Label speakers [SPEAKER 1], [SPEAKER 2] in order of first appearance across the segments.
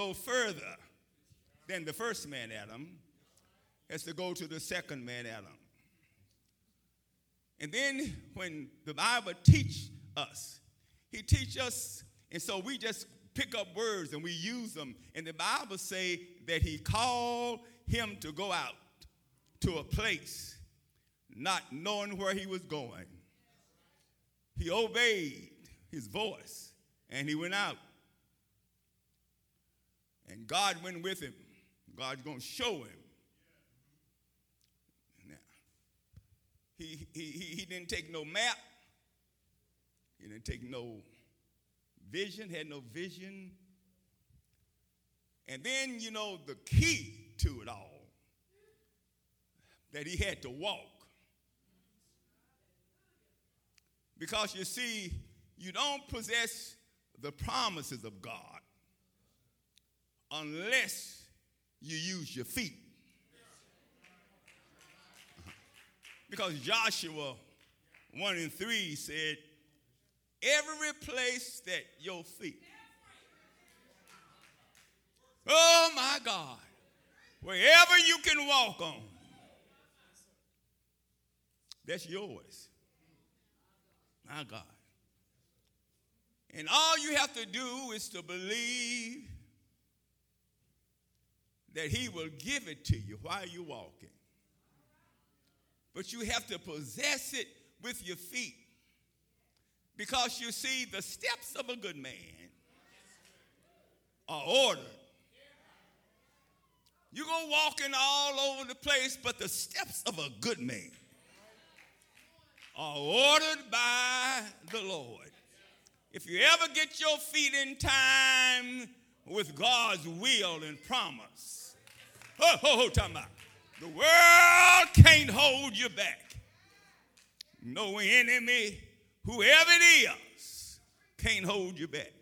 [SPEAKER 1] go further than the first man Adam, has to go to the second man Adam. And then when the Bible teach us, he teach us, and so we just pick up words and we use them. And the Bible say that he called him to go out to a place not knowing where he was going. He obeyed his voice and he went out. And God went with him. God's going to show him. Now, he, he, he didn't take no map. He didn't take no vision, had no vision. And then, you know, the key to it all that he had to walk. Because you see, you don't possess the promises of God unless you use your feet. Because Joshua 1 and 3 said, Every place that your feet, oh my God, wherever you can walk on, that's yours. My God. And all you have to do is to believe that He will give it to you while you're walking. But you have to possess it with your feet. Because you see, the steps of a good man are ordered. You're going to walk in all over the place, but the steps of a good man are ordered by the Lord. If you ever get your feet in time with God's will and promise, oh, oh, the world can't hold you back. No enemy, whoever it is, can't hold you back.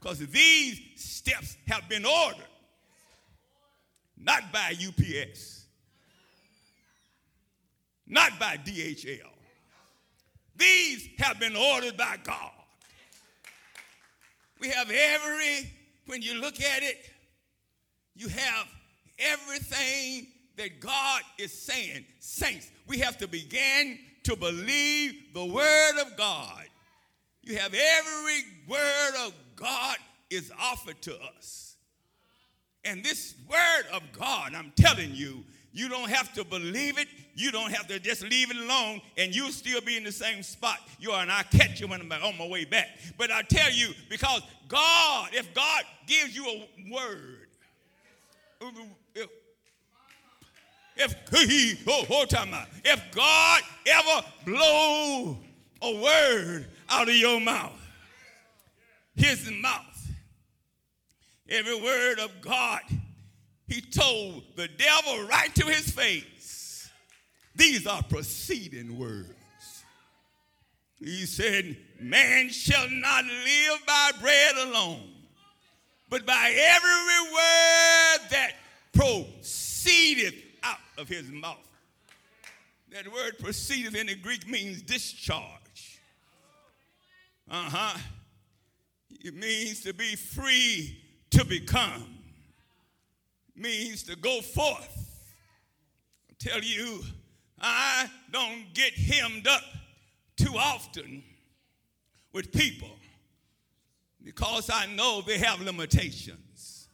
[SPEAKER 1] Because these steps have been ordered, not by UPS, not by DHL. These have been ordered by God. We have every, when you look at it, you have everything that God is saying. Saints, we have to begin to believe the word of God. You have every word of God is offered to us. And this word of God, I'm telling you, you don't have to believe it. You don't have to just leave it alone and you'll still be in the same spot you are and I'll catch you when I'm on my way back. But I tell you, because God, if God gives you a word, if, if, oh, hold time out. if God ever blow a word out of your mouth, his mouth, every word of God, he told the devil right to his face, these are proceeding words. He said, Man shall not live by bread alone, but by every word that proceedeth out of his mouth. That word proceedeth in the Greek means discharge. Uh huh. It means to be free to become means to go forth. I tell you, I don't get hemmed up too often with people because I know they have limitations.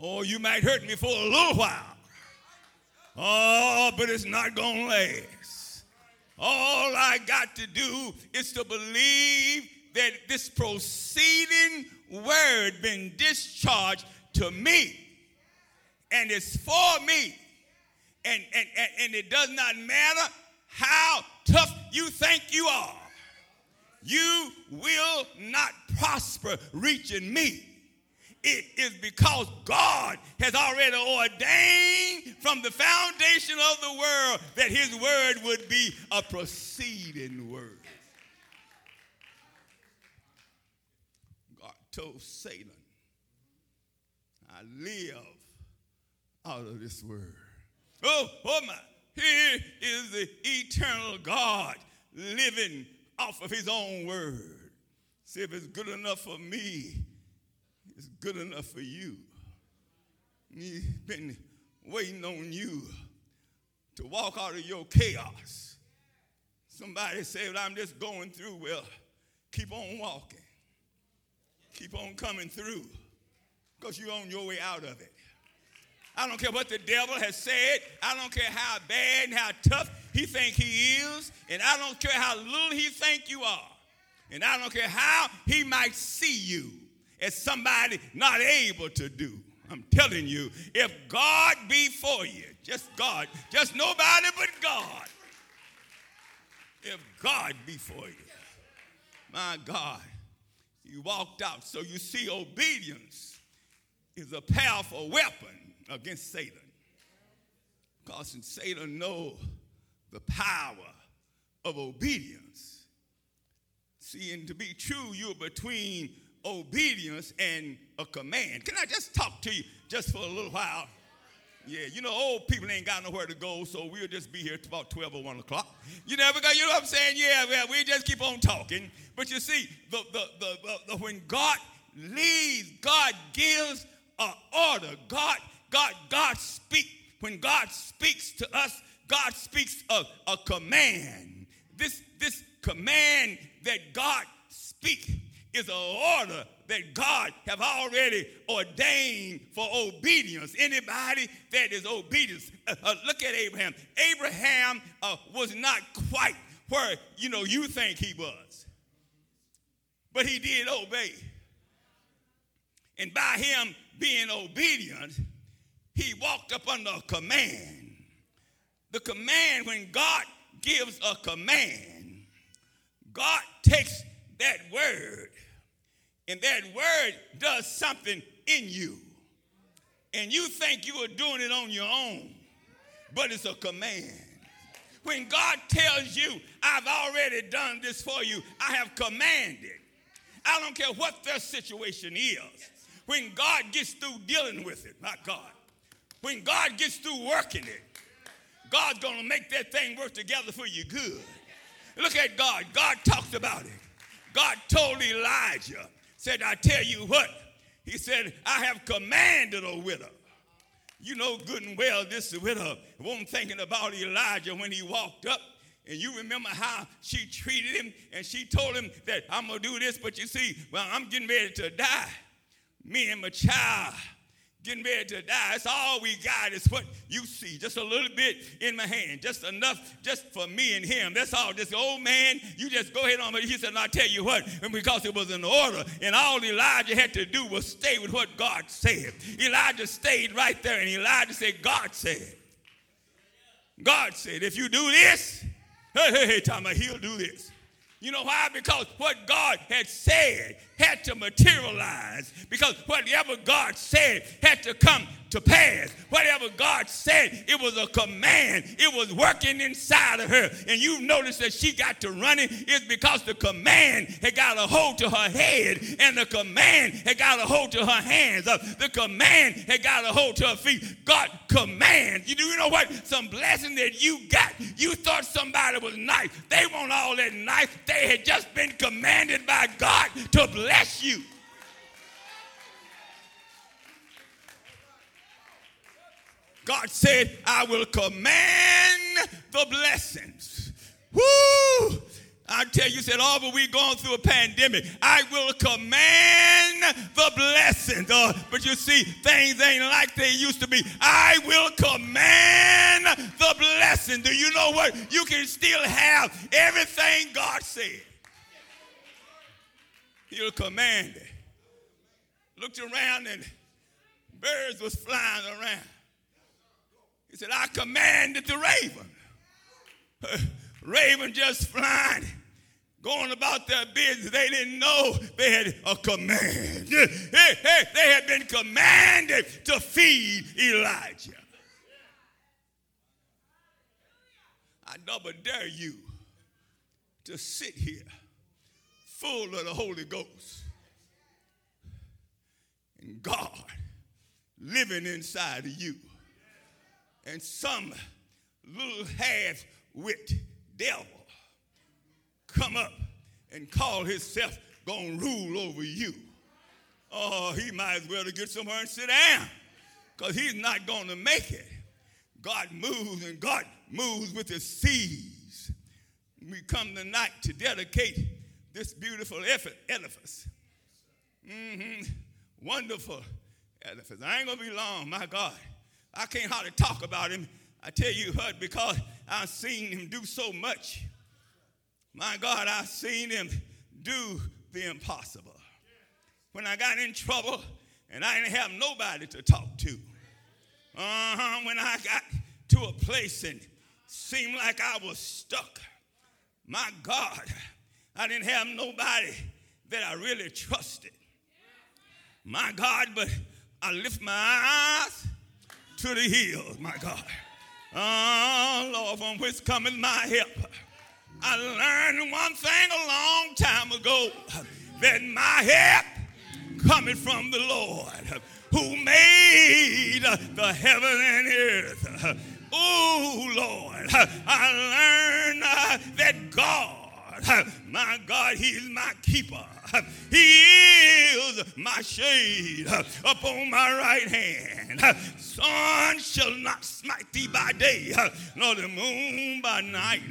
[SPEAKER 1] Oh, you might hurt me for a little while. Oh, but it's not going to last. All I got to do is to believe that this proceeding word been discharged to me and it's for me. And, and, and, and it does not matter how tough you think you are, you will not prosper reaching me. It is because God has already ordained from the foundation of the world that his word would be a proceeding word. God told Satan, I live out of this word. Oh, oh my. Here is the eternal God living off of his own word. See if it's good enough for me, it's good enough for you. He's been waiting on you to walk out of your chaos. Somebody said, I'm just going through. Well, keep on walking. Keep on coming through because you're on your way out of it. I don't care what the devil has said. I don't care how bad and how tough he think he is. And I don't care how little he think you are. And I don't care how he might see you as somebody not able to do. I'm telling you, if God be for you, just God, just nobody but God. If God be for you, my God, you walked out. So you see, obedience is a powerful weapon against Satan. Because Satan know the power of obedience. See, and to be true, you're between obedience and a command. Can I just talk to you just for a little while? Yeah, you know, old people ain't got nowhere to go, so we'll just be here about 12 or 1 o'clock. You never got, you know what I'm saying? Yeah, yeah, we just keep on talking. But you see, the, the, the, the, when God leads, God gives an order. God, God, God speak. When God speaks to us, God speaks a, a command. This, this command that God speak is an order that God have already ordained for obedience. Anybody that is obedience. Uh, uh, look at Abraham. Abraham uh, was not quite where you know you think he was, but he did obey. And by him being obedient, he walked up under a command. The command, when God gives a command, God takes that word and that word does something in you. And you think you are doing it on your own, but it's a command. When God tells you, I've already done this for you, I have commanded. I don't care what their situation is. When God gets through dealing with it, my God, when God gets through working it, God's going to make that thing work together for you good. Look at God. God talks about it. God told Elijah, said, I tell you what, he said, I have commanded a widow. You know good and well this widow wasn't thinking about Elijah when he walked up. And you remember how she treated him and she told him that I'm going to do this, but you see, well, I'm getting ready to die. Me and my child getting ready to die. That's all we got is what you see. Just a little bit in my hand. Just enough just for me and him. That's all. This old man, you just go ahead on. But he said, I'll tell you what, and because it was an order, and all Elijah had to do was stay with what God said. Elijah stayed right there, and Elijah said, God said. God said, if you do this, hey, hey, hey, Tommy, he'll do this. You know why? Because what God had said had to materialize. Because whatever God said had to come to pass. Whatever God said, it was a command. It was working inside of her. And you notice that she got to running is because the command had got a hold to her head and the command had got a hold to her hands. Uh, the command had got a hold to her feet. God commands. You do you know what? Some blessing that you got. You thought somebody was nice. They want all that nice. They had just been commanded by God to bless you. God said, I will command the blessings. Woo! I tell you, said, oh, but we going through a pandemic. I will command the blessings. Uh, but you see, things ain't like they used to be. I will command the blessing. Do you know what? You can still have everything God said. He'll command it. Looked around and birds was flying around. He said, I commanded the raven. raven just flying, going about their business. They didn't know they had a command. Hey, hey, they had been commanded to feed Elijah. I double dare you to sit here full of the Holy Ghost and God living inside of you and some little half-wit devil come up and call himself gonna rule over you. oh, he might as well to get somewhere and sit down because he's not to make it. God moves and God moves with his seas. We come tonight to dedicate this beautiful edifice. Mm-hmm. Wonderful edifice. I ain't going to be long, my God. I can't hardly talk about him. I tell you what, because I've seen him do so much. My God, I've seen him do the impossible. When I got in trouble and I didn't have nobody to talk to. Uh-huh, when I got to a place and seemed like I was stuck. My God, I didn't have nobody that I really trusted. My God, but I lift my eyes to the hills, my God. Oh, Lord, from which cometh my help. I learned one thing a long time ago that my help cometh from the Lord who made the heaven and earth. Oh, Lord, I learned uh, that God, my God, He's my keeper. He is my shade upon my right hand. Sun shall not smite thee by day, nor the moon by night.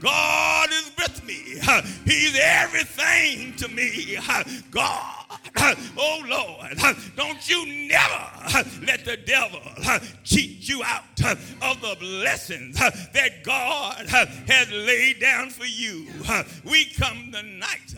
[SPEAKER 1] God is with me. He's everything to me. God. Oh Lord, don't you never let the devil cheat you out of the blessings that God has laid down for you. We come tonight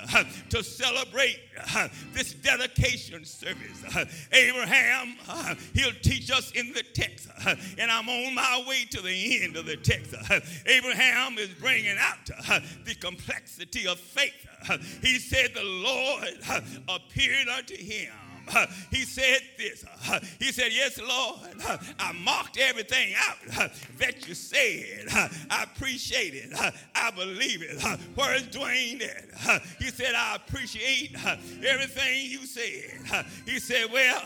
[SPEAKER 1] to celebrate uh, this dedication service. Uh, Abraham, uh, he'll teach us in the text, uh, and I'm on my way to the end of the text. Uh, Abraham is bringing out uh, the complexity of faith. he said, The Lord appeared unto him he said this. He said, Yes, Lord, I marked everything out that you said. I appreciate it. I believe it. Where is Dwayne at? He said, I appreciate everything you said. He said, Well,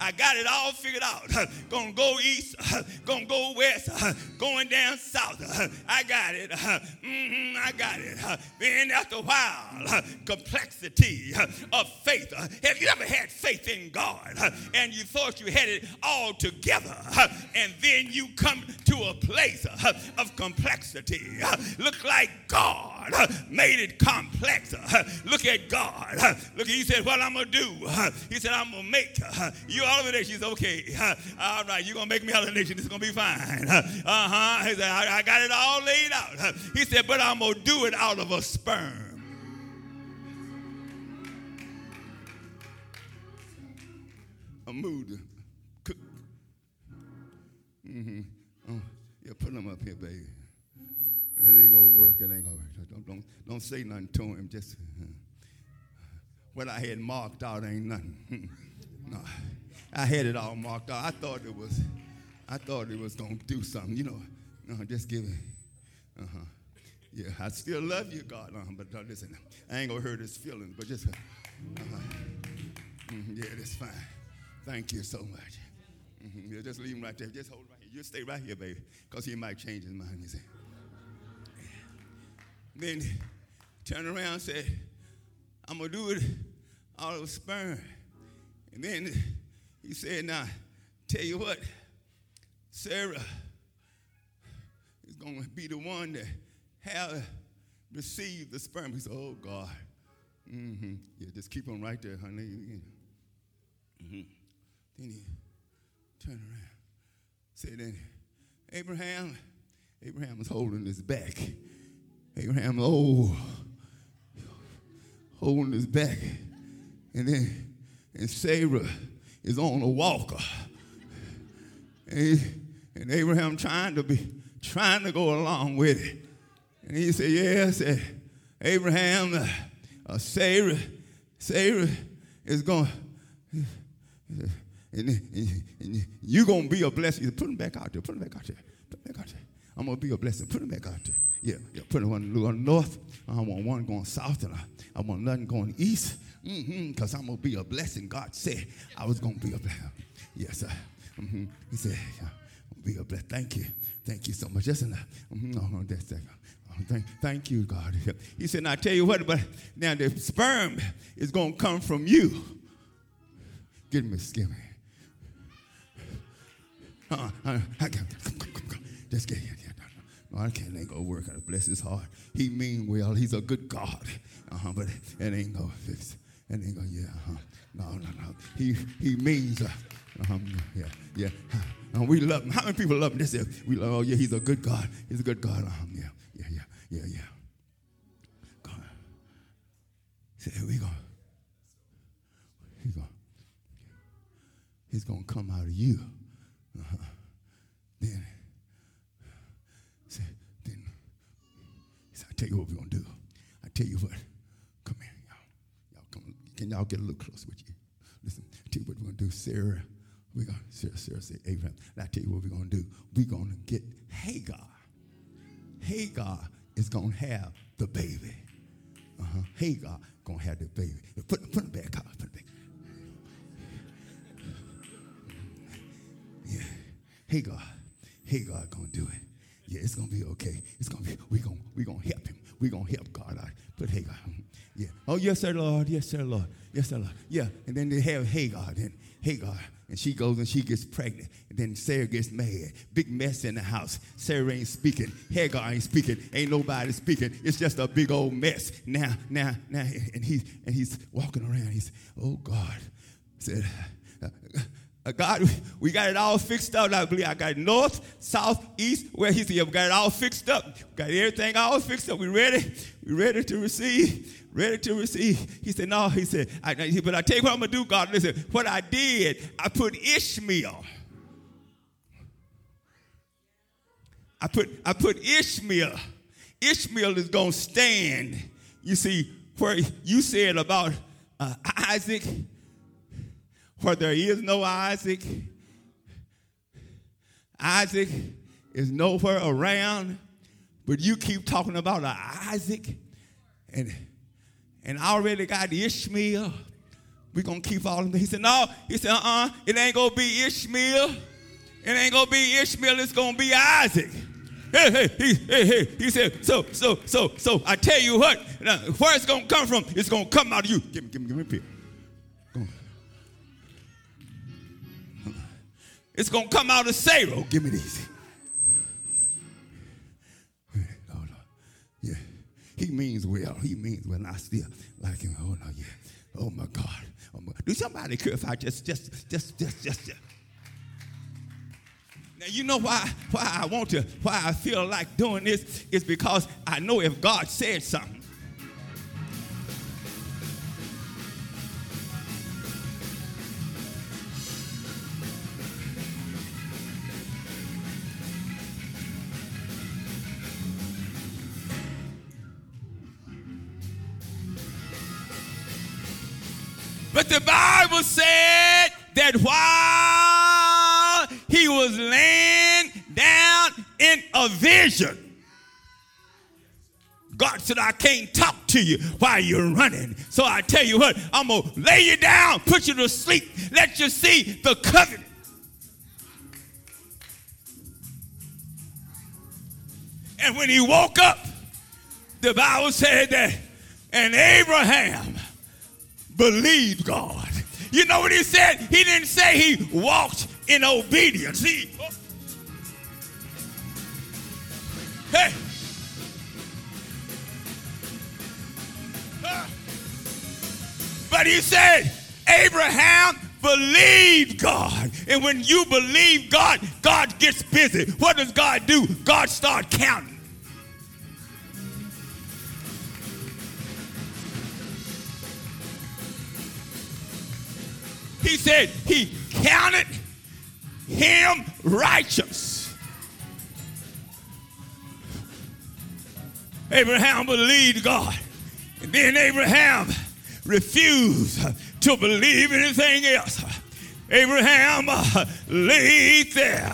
[SPEAKER 1] I got it all figured out. Gonna go east, gonna go west, going down south. I got it. Mm-hmm, I got it. Then after a while, complexity of faith. Have you ever had faith in God and you thought you had it all together and then you come to a place of complexity. Look like God made it complex. Look at God. Look, he said, What I'm going to do? He said, I'm going to make you all of the nations. Okay, all right, you're going to make me all the nations. It's going to be fine. Uh huh. He said, I, I got it all laid out. He said, But I'm going to do it out of a sperm. A mood. Mm-hmm. Oh, yeah, put them up here, baby. It ain't gonna work. It ain't gonna work. Don't don't, don't say nothing to him. Just uh, what I had marked out ain't nothing. no, I had it all marked out. I thought it was. I thought it was gonna do something. You know, no, just give it. Uh huh. Yeah, I still love you, God. Uh, but uh, listen, I ain't gonna hurt his feelings. But just. Uh, uh-huh. mm-hmm, yeah, that's fine. Thank you so much. Mm-hmm. Just leave him right there. Just hold right here. You stay right here, baby, because he might change his mind. You see. Then turn around and say, I'm going to do it out of sperm. And then he said, Now, tell you what, Sarah is going to be the one that have received the sperm. He said, Oh, God. Mm-hmm. Yeah, just keep him right there, honey. Mm-hmm. Then he turned around. Said then, Abraham, Abraham was holding his back. Abraham, oh, holding his back. And then, and Sarah is on a walker. And, he, and Abraham trying to be, trying to go along with it. And he said, yes, yeah, Abraham, uh, uh, Sarah, Sarah is going, and, and, and you're going to be a blessing. Put them back out there. Put them back out there. Put them back out there. I'm going to be a blessing. Put them back out there. Yeah, yeah. Put them one going north. I want one going south, and I, I want nothing going east. Because mm-hmm, I'm going to be a blessing. God said I was going to be a blessing. Yes, sir. Mm-hmm. He said, yeah, I'm going to be a blessing. Thank you. Thank you so much. Yes, enough. Mm-hmm. No, that's that. Oh, thank, thank you, God. He said, now I tell you what, but now the sperm is going to come from you. Give me, scare me. Just get here. No, I can't ain't gonna work. I bless his heart. He mean well. He's a good God. Uh-huh, but it ain't gonna fix. It ain't gonna, yeah. Uh-huh. No, no, no. He he means uh, uh-huh, yeah, yeah. Uh, we love him. How many people love him? This is we love. Oh yeah, he's a good God. He's a good God. Uh-huh, yeah, yeah, yeah, yeah, yeah. God. Say we gonna. He's gonna. He's gonna come out of you. Uh-huh. Then I tell you what we're gonna do. I tell you what. Come here, y'all. Y'all come. Can y'all get a little close with you? Listen. I tell you what we're gonna do, Sarah. We're gonna Sarah, Sarah say Abraham. I tell you what we're gonna do. We're gonna get Hagar. Hagar is gonna have the baby. Uh-huh. Hagar gonna have the baby. Put, put it back out. Put Hagar. Hagar gonna do it. Yeah, it's gonna be okay. It's gonna be, we're gonna, we gonna help him. We're gonna help God out. Put Hagar. Yeah. Oh, yes, sir, Lord. Yes, sir, Lord. Yes, sir, Lord. Yeah. And then they have Hagar. Then Hagar. And she goes and she gets pregnant. And then Sarah gets mad. Big mess in the house. Sarah ain't speaking. Hagar ain't speaking. Ain't nobody speaking. It's just a big old mess. Now, now, now. And he's and he's walking around. He's, oh God. Said, uh, God, we got it all fixed up. I believe I got north, south, east, where he said, we got it all fixed up. We Got everything all fixed up. We ready? We ready to receive? Ready to receive? He said, no. He said, I, but I tell you what I'm going to do, God. Listen, what I did, I put Ishmael. I put, I put Ishmael. Ishmael is going to stand. You see, where you said about uh, Isaac, for there is no Isaac. Isaac is nowhere around, but you keep talking about Isaac, and and I already got Ishmael. We're gonna keep all of them. He said, No, he said, uh-uh, it ain't gonna be Ishmael. It ain't gonna be Ishmael, it's gonna be Isaac. Hey, hey, he, hey, hey. He said, so, so, so, so, I tell you what, where it's gonna come from, it's gonna come out of you. Give me, give me, give me a pill. It's going to come out of Sarah. Oh, give me these. No. Yeah. He means well. He means well. I still like him. Oh, no, yeah. Oh, my God. Oh, my. Do somebody care if I just, just, just, just, just, just. Now, you know why, why I want to, why I feel like doing this is because I know if God said something, vision, God said, I can't talk to you while you're running. So I tell you what, I'm going to lay you down, put you to sleep, let you see the covenant. And when he woke up, the Bible said that, and Abraham believed God. You know what he said? He didn't say he walked in obedience. He, hey. But he said, Abraham believed God. And when you believe God, God gets busy. What does God do? God start counting. He said he counted him righteous. Abraham believed God. And then Abraham refused to believe anything else. Abraham uh, laid there.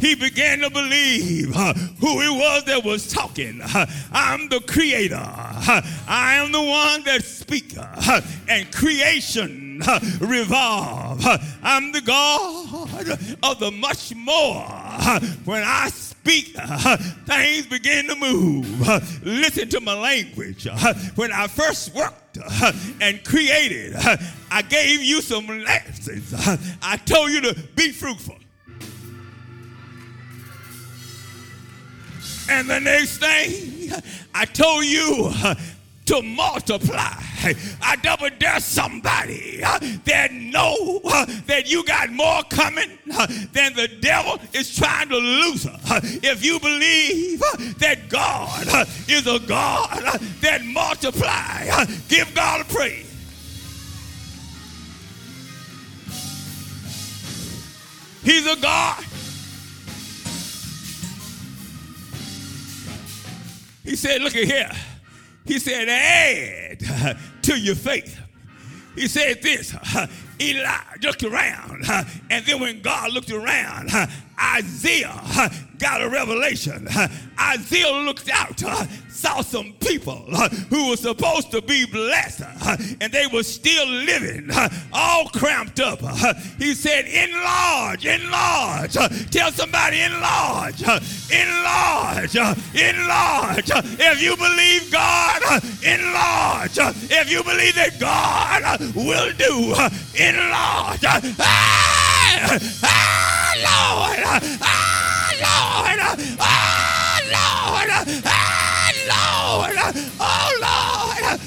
[SPEAKER 1] He began to believe uh, who it was that was talking. Uh, I'm the creator. I am the one that speaks. And creation revolve. I'm the God of the much more. When I speak, things begin to move. Listen to my language. When I first worked and created, I gave you some lessons. I told you to be fruitful. And the next thing, I told you to multiply. I double dare somebody that know that you got more coming than the devil is trying to lose. If you believe that God is a God that multiply, give God a praise. He's a God He said, Look at here. He said, Add to your faith. He said this Eli looked around, and then when God looked around, Isaiah got a revelation. Isaiah looked out, uh, saw some people uh, who were supposed to be blessed, uh, and they were still living all cramped up. He said, Enlarge, enlarge. Tell somebody, enlarge, enlarge, enlarge. If you believe God, enlarge. If you believe that God will do, enlarge. Ah, Lord. Ah, Lord. Ah, Lord. Ah, Lord. Oh, Lord.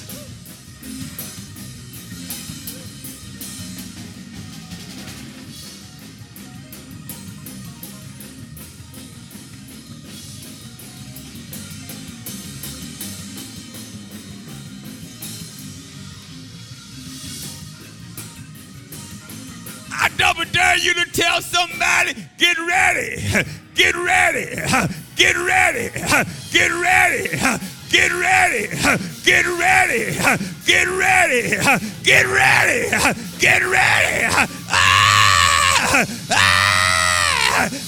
[SPEAKER 1] I double dare you to tell somebody, get ready, get ready, get ready, get ready, get ready, get ready, get ready, get ready, get ready. Ah! Ah!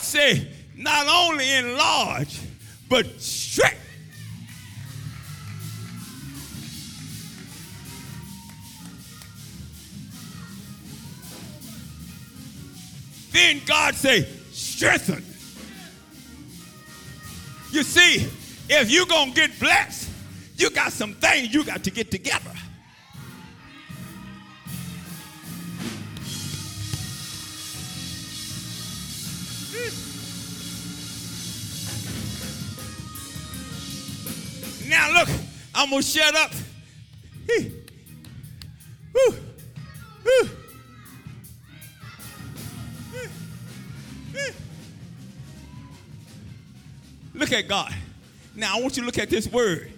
[SPEAKER 1] God not only enlarge, but stretch. Then God say, strengthen. You see, if you're going to get blessed, you got some things you got to get together. Now look, I'm gonna shut up. Look at God. Now I want you to look at this word.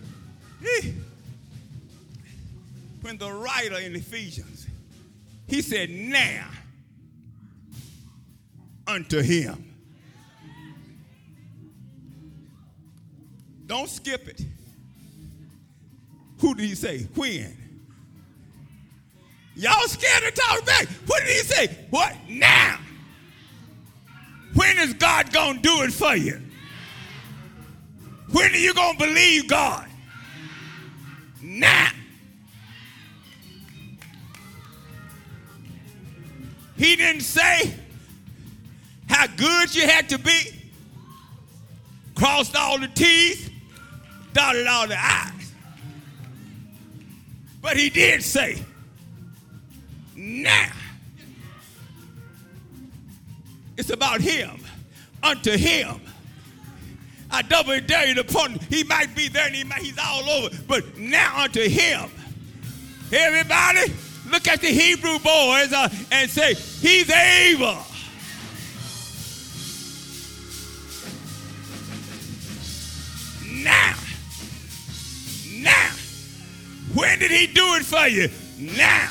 [SPEAKER 1] When the writer in Ephesians, he said, now unto him. Don't skip it. Who did he say? When? Y'all scared to talk back. What did he say? What? Now. When is God going to do it for you? When are you going to believe God? Now. He didn't say how good you had to be, crossed all the T's, dotted all the I's. But he did say, now. It's about him, unto him. I double dare you to point. He might be there and he might, he's all over, but now unto him. Everybody, look at the Hebrew boys uh, and say, He's able. When did he do it for you? Now.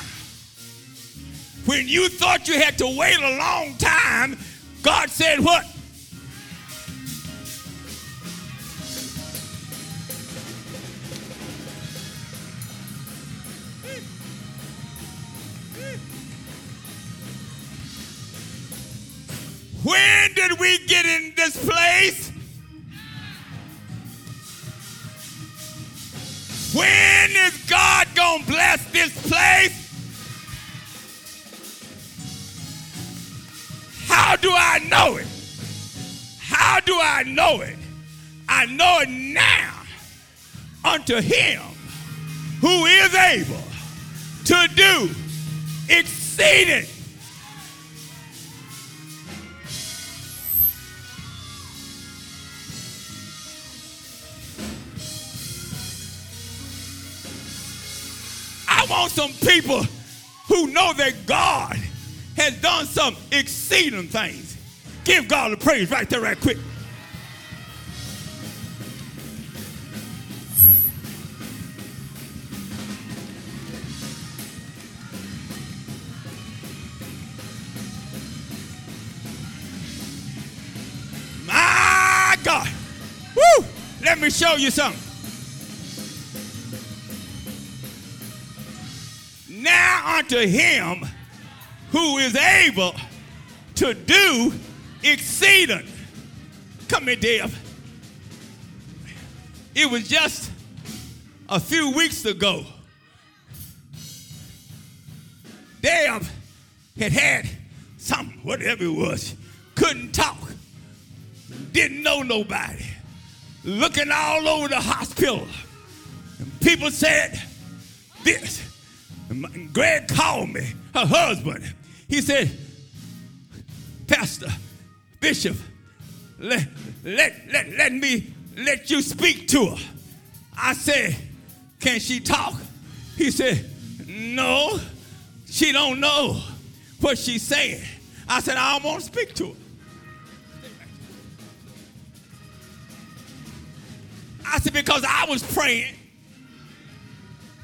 [SPEAKER 1] When you thought you had to wait a long time, God said, What? When did we get in this place? When is God going to bless this place? How do I know it? How do I know it? I know it now unto him who is able to do exceeding. Want some people who know that God has done some exceeding things. Give God the praise right there, right quick. My God. Woo! Let me show you something. Unto him who is able to do exceeding. Come here, Dave. It was just a few weeks ago. Dave had had something, whatever it was, couldn't talk, didn't know nobody, looking all over the hospital. And people said this. Greg called me, her husband. He said, Pastor, Bishop, let, let, let, let me let you speak to her. I said, Can she talk? He said, No, she don't know what she's saying. I said, I don't want to speak to her. I said, because I was praying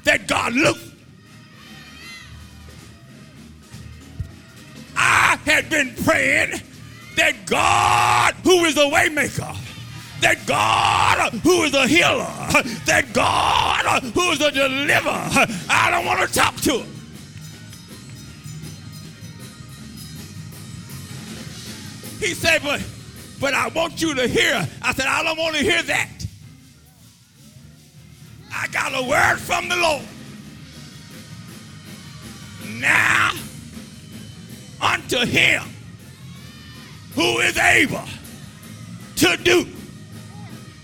[SPEAKER 1] that God looked I had been praying that God, who is a waymaker, that God who is a healer, that God who is a deliverer, I don't want to talk to him. He said, but, but I want you to hear. I said, I don't want to hear that. I got a word from the Lord. Now, unto him who is able to do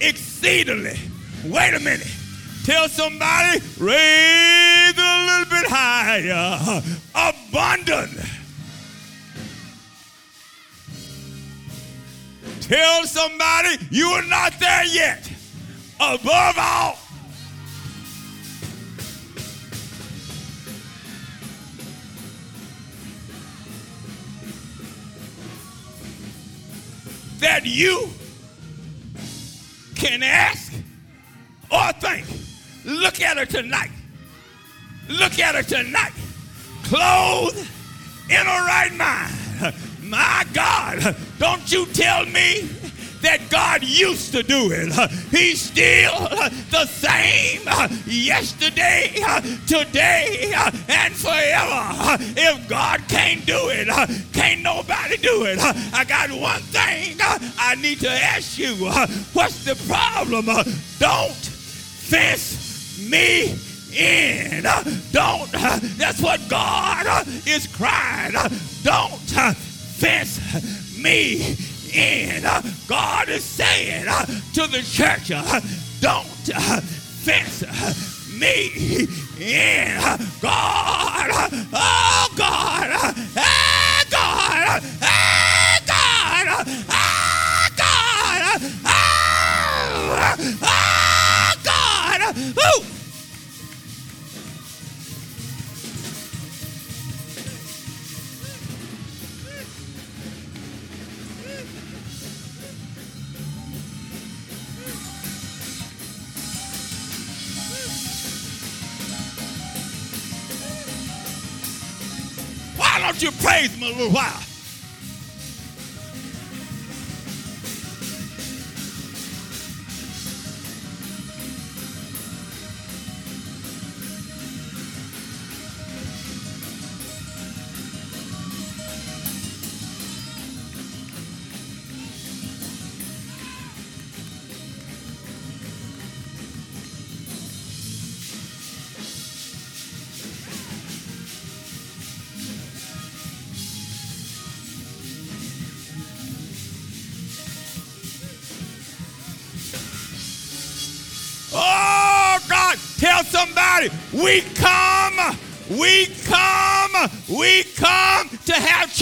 [SPEAKER 1] exceedingly. Wait a minute. Tell somebody, raise a little bit higher. Abundant. Tell somebody you are not there yet. Above all. That you can ask or think. Look at her tonight. Look at her tonight. Clothed in a right mind. My God, don't you tell me that God used to do it. He's still the same yesterday, today, and forever. If God can't do it, can't nobody do it. I got one thing I need to ask you. What's the problem? Don't fence me in. Don't. That's what God is crying. Don't fence me in. God is saying to the church, don't fence me in. God, oh God, ah God, ah God, ah God, ah, ah God. Ooh. You praise him a little while?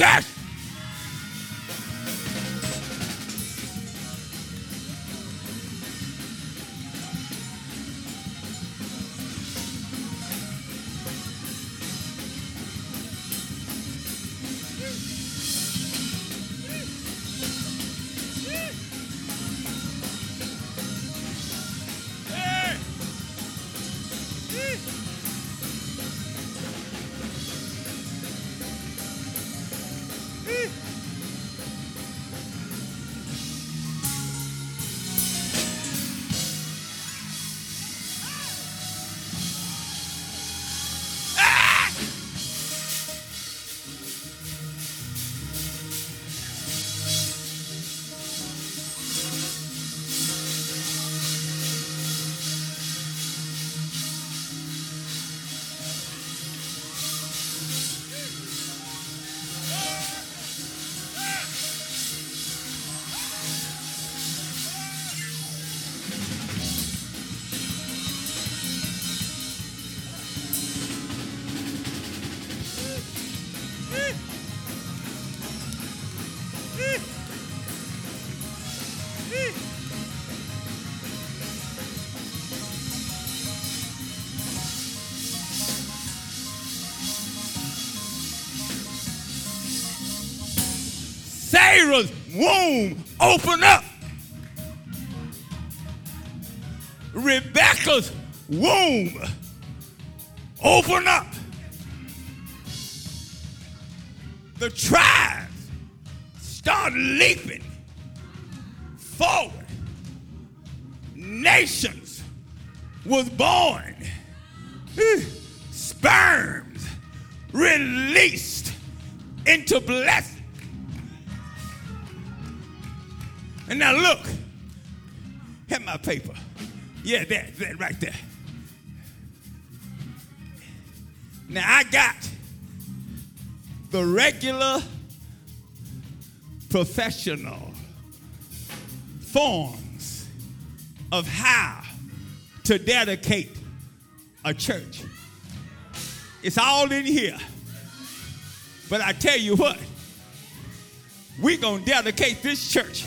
[SPEAKER 1] Church. Sarah's womb opened up. Rebecca's womb opened up. The tribes start leaping forward. Nations was born. Sperms released into blessing. And now look, at my paper. Yeah, that, that right there. Now I got the regular professional forms of how to dedicate a church. It's all in here. But I tell you what, we're going to dedicate this church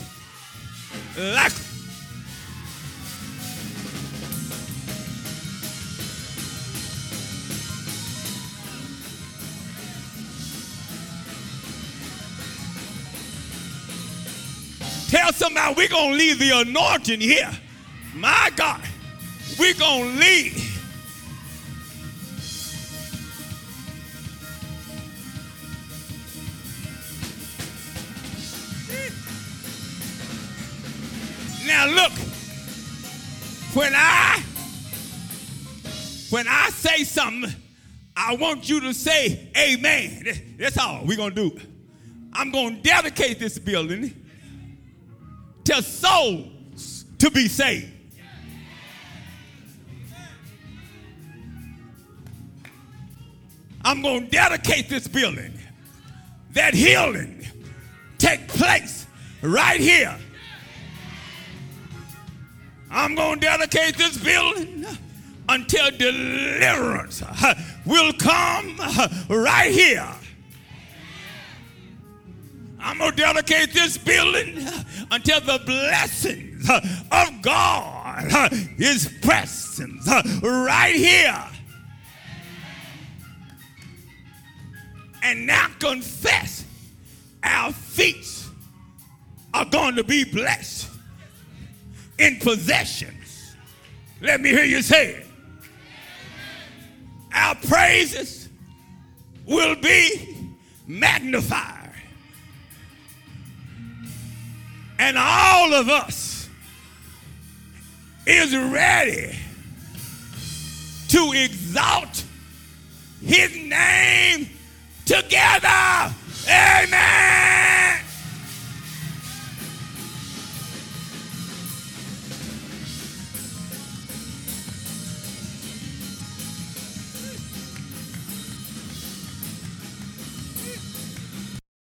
[SPEAKER 1] like Tell somebody we're going to leave the anointing here. My God, we're going to leave. I want you to say amen. That's all we're gonna do. I'm gonna dedicate this building to souls to be saved. I'm going to dedicate this building that healing take place right here. I'm going to dedicate this building until deliverance will come right here. I'm going to dedicate this building until the blessings of God is present right here. And now confess our feet are going to be blessed in possessions. Let me hear you say it. Our praises will be magnified. And all of us is ready to exalt his name together. Amen.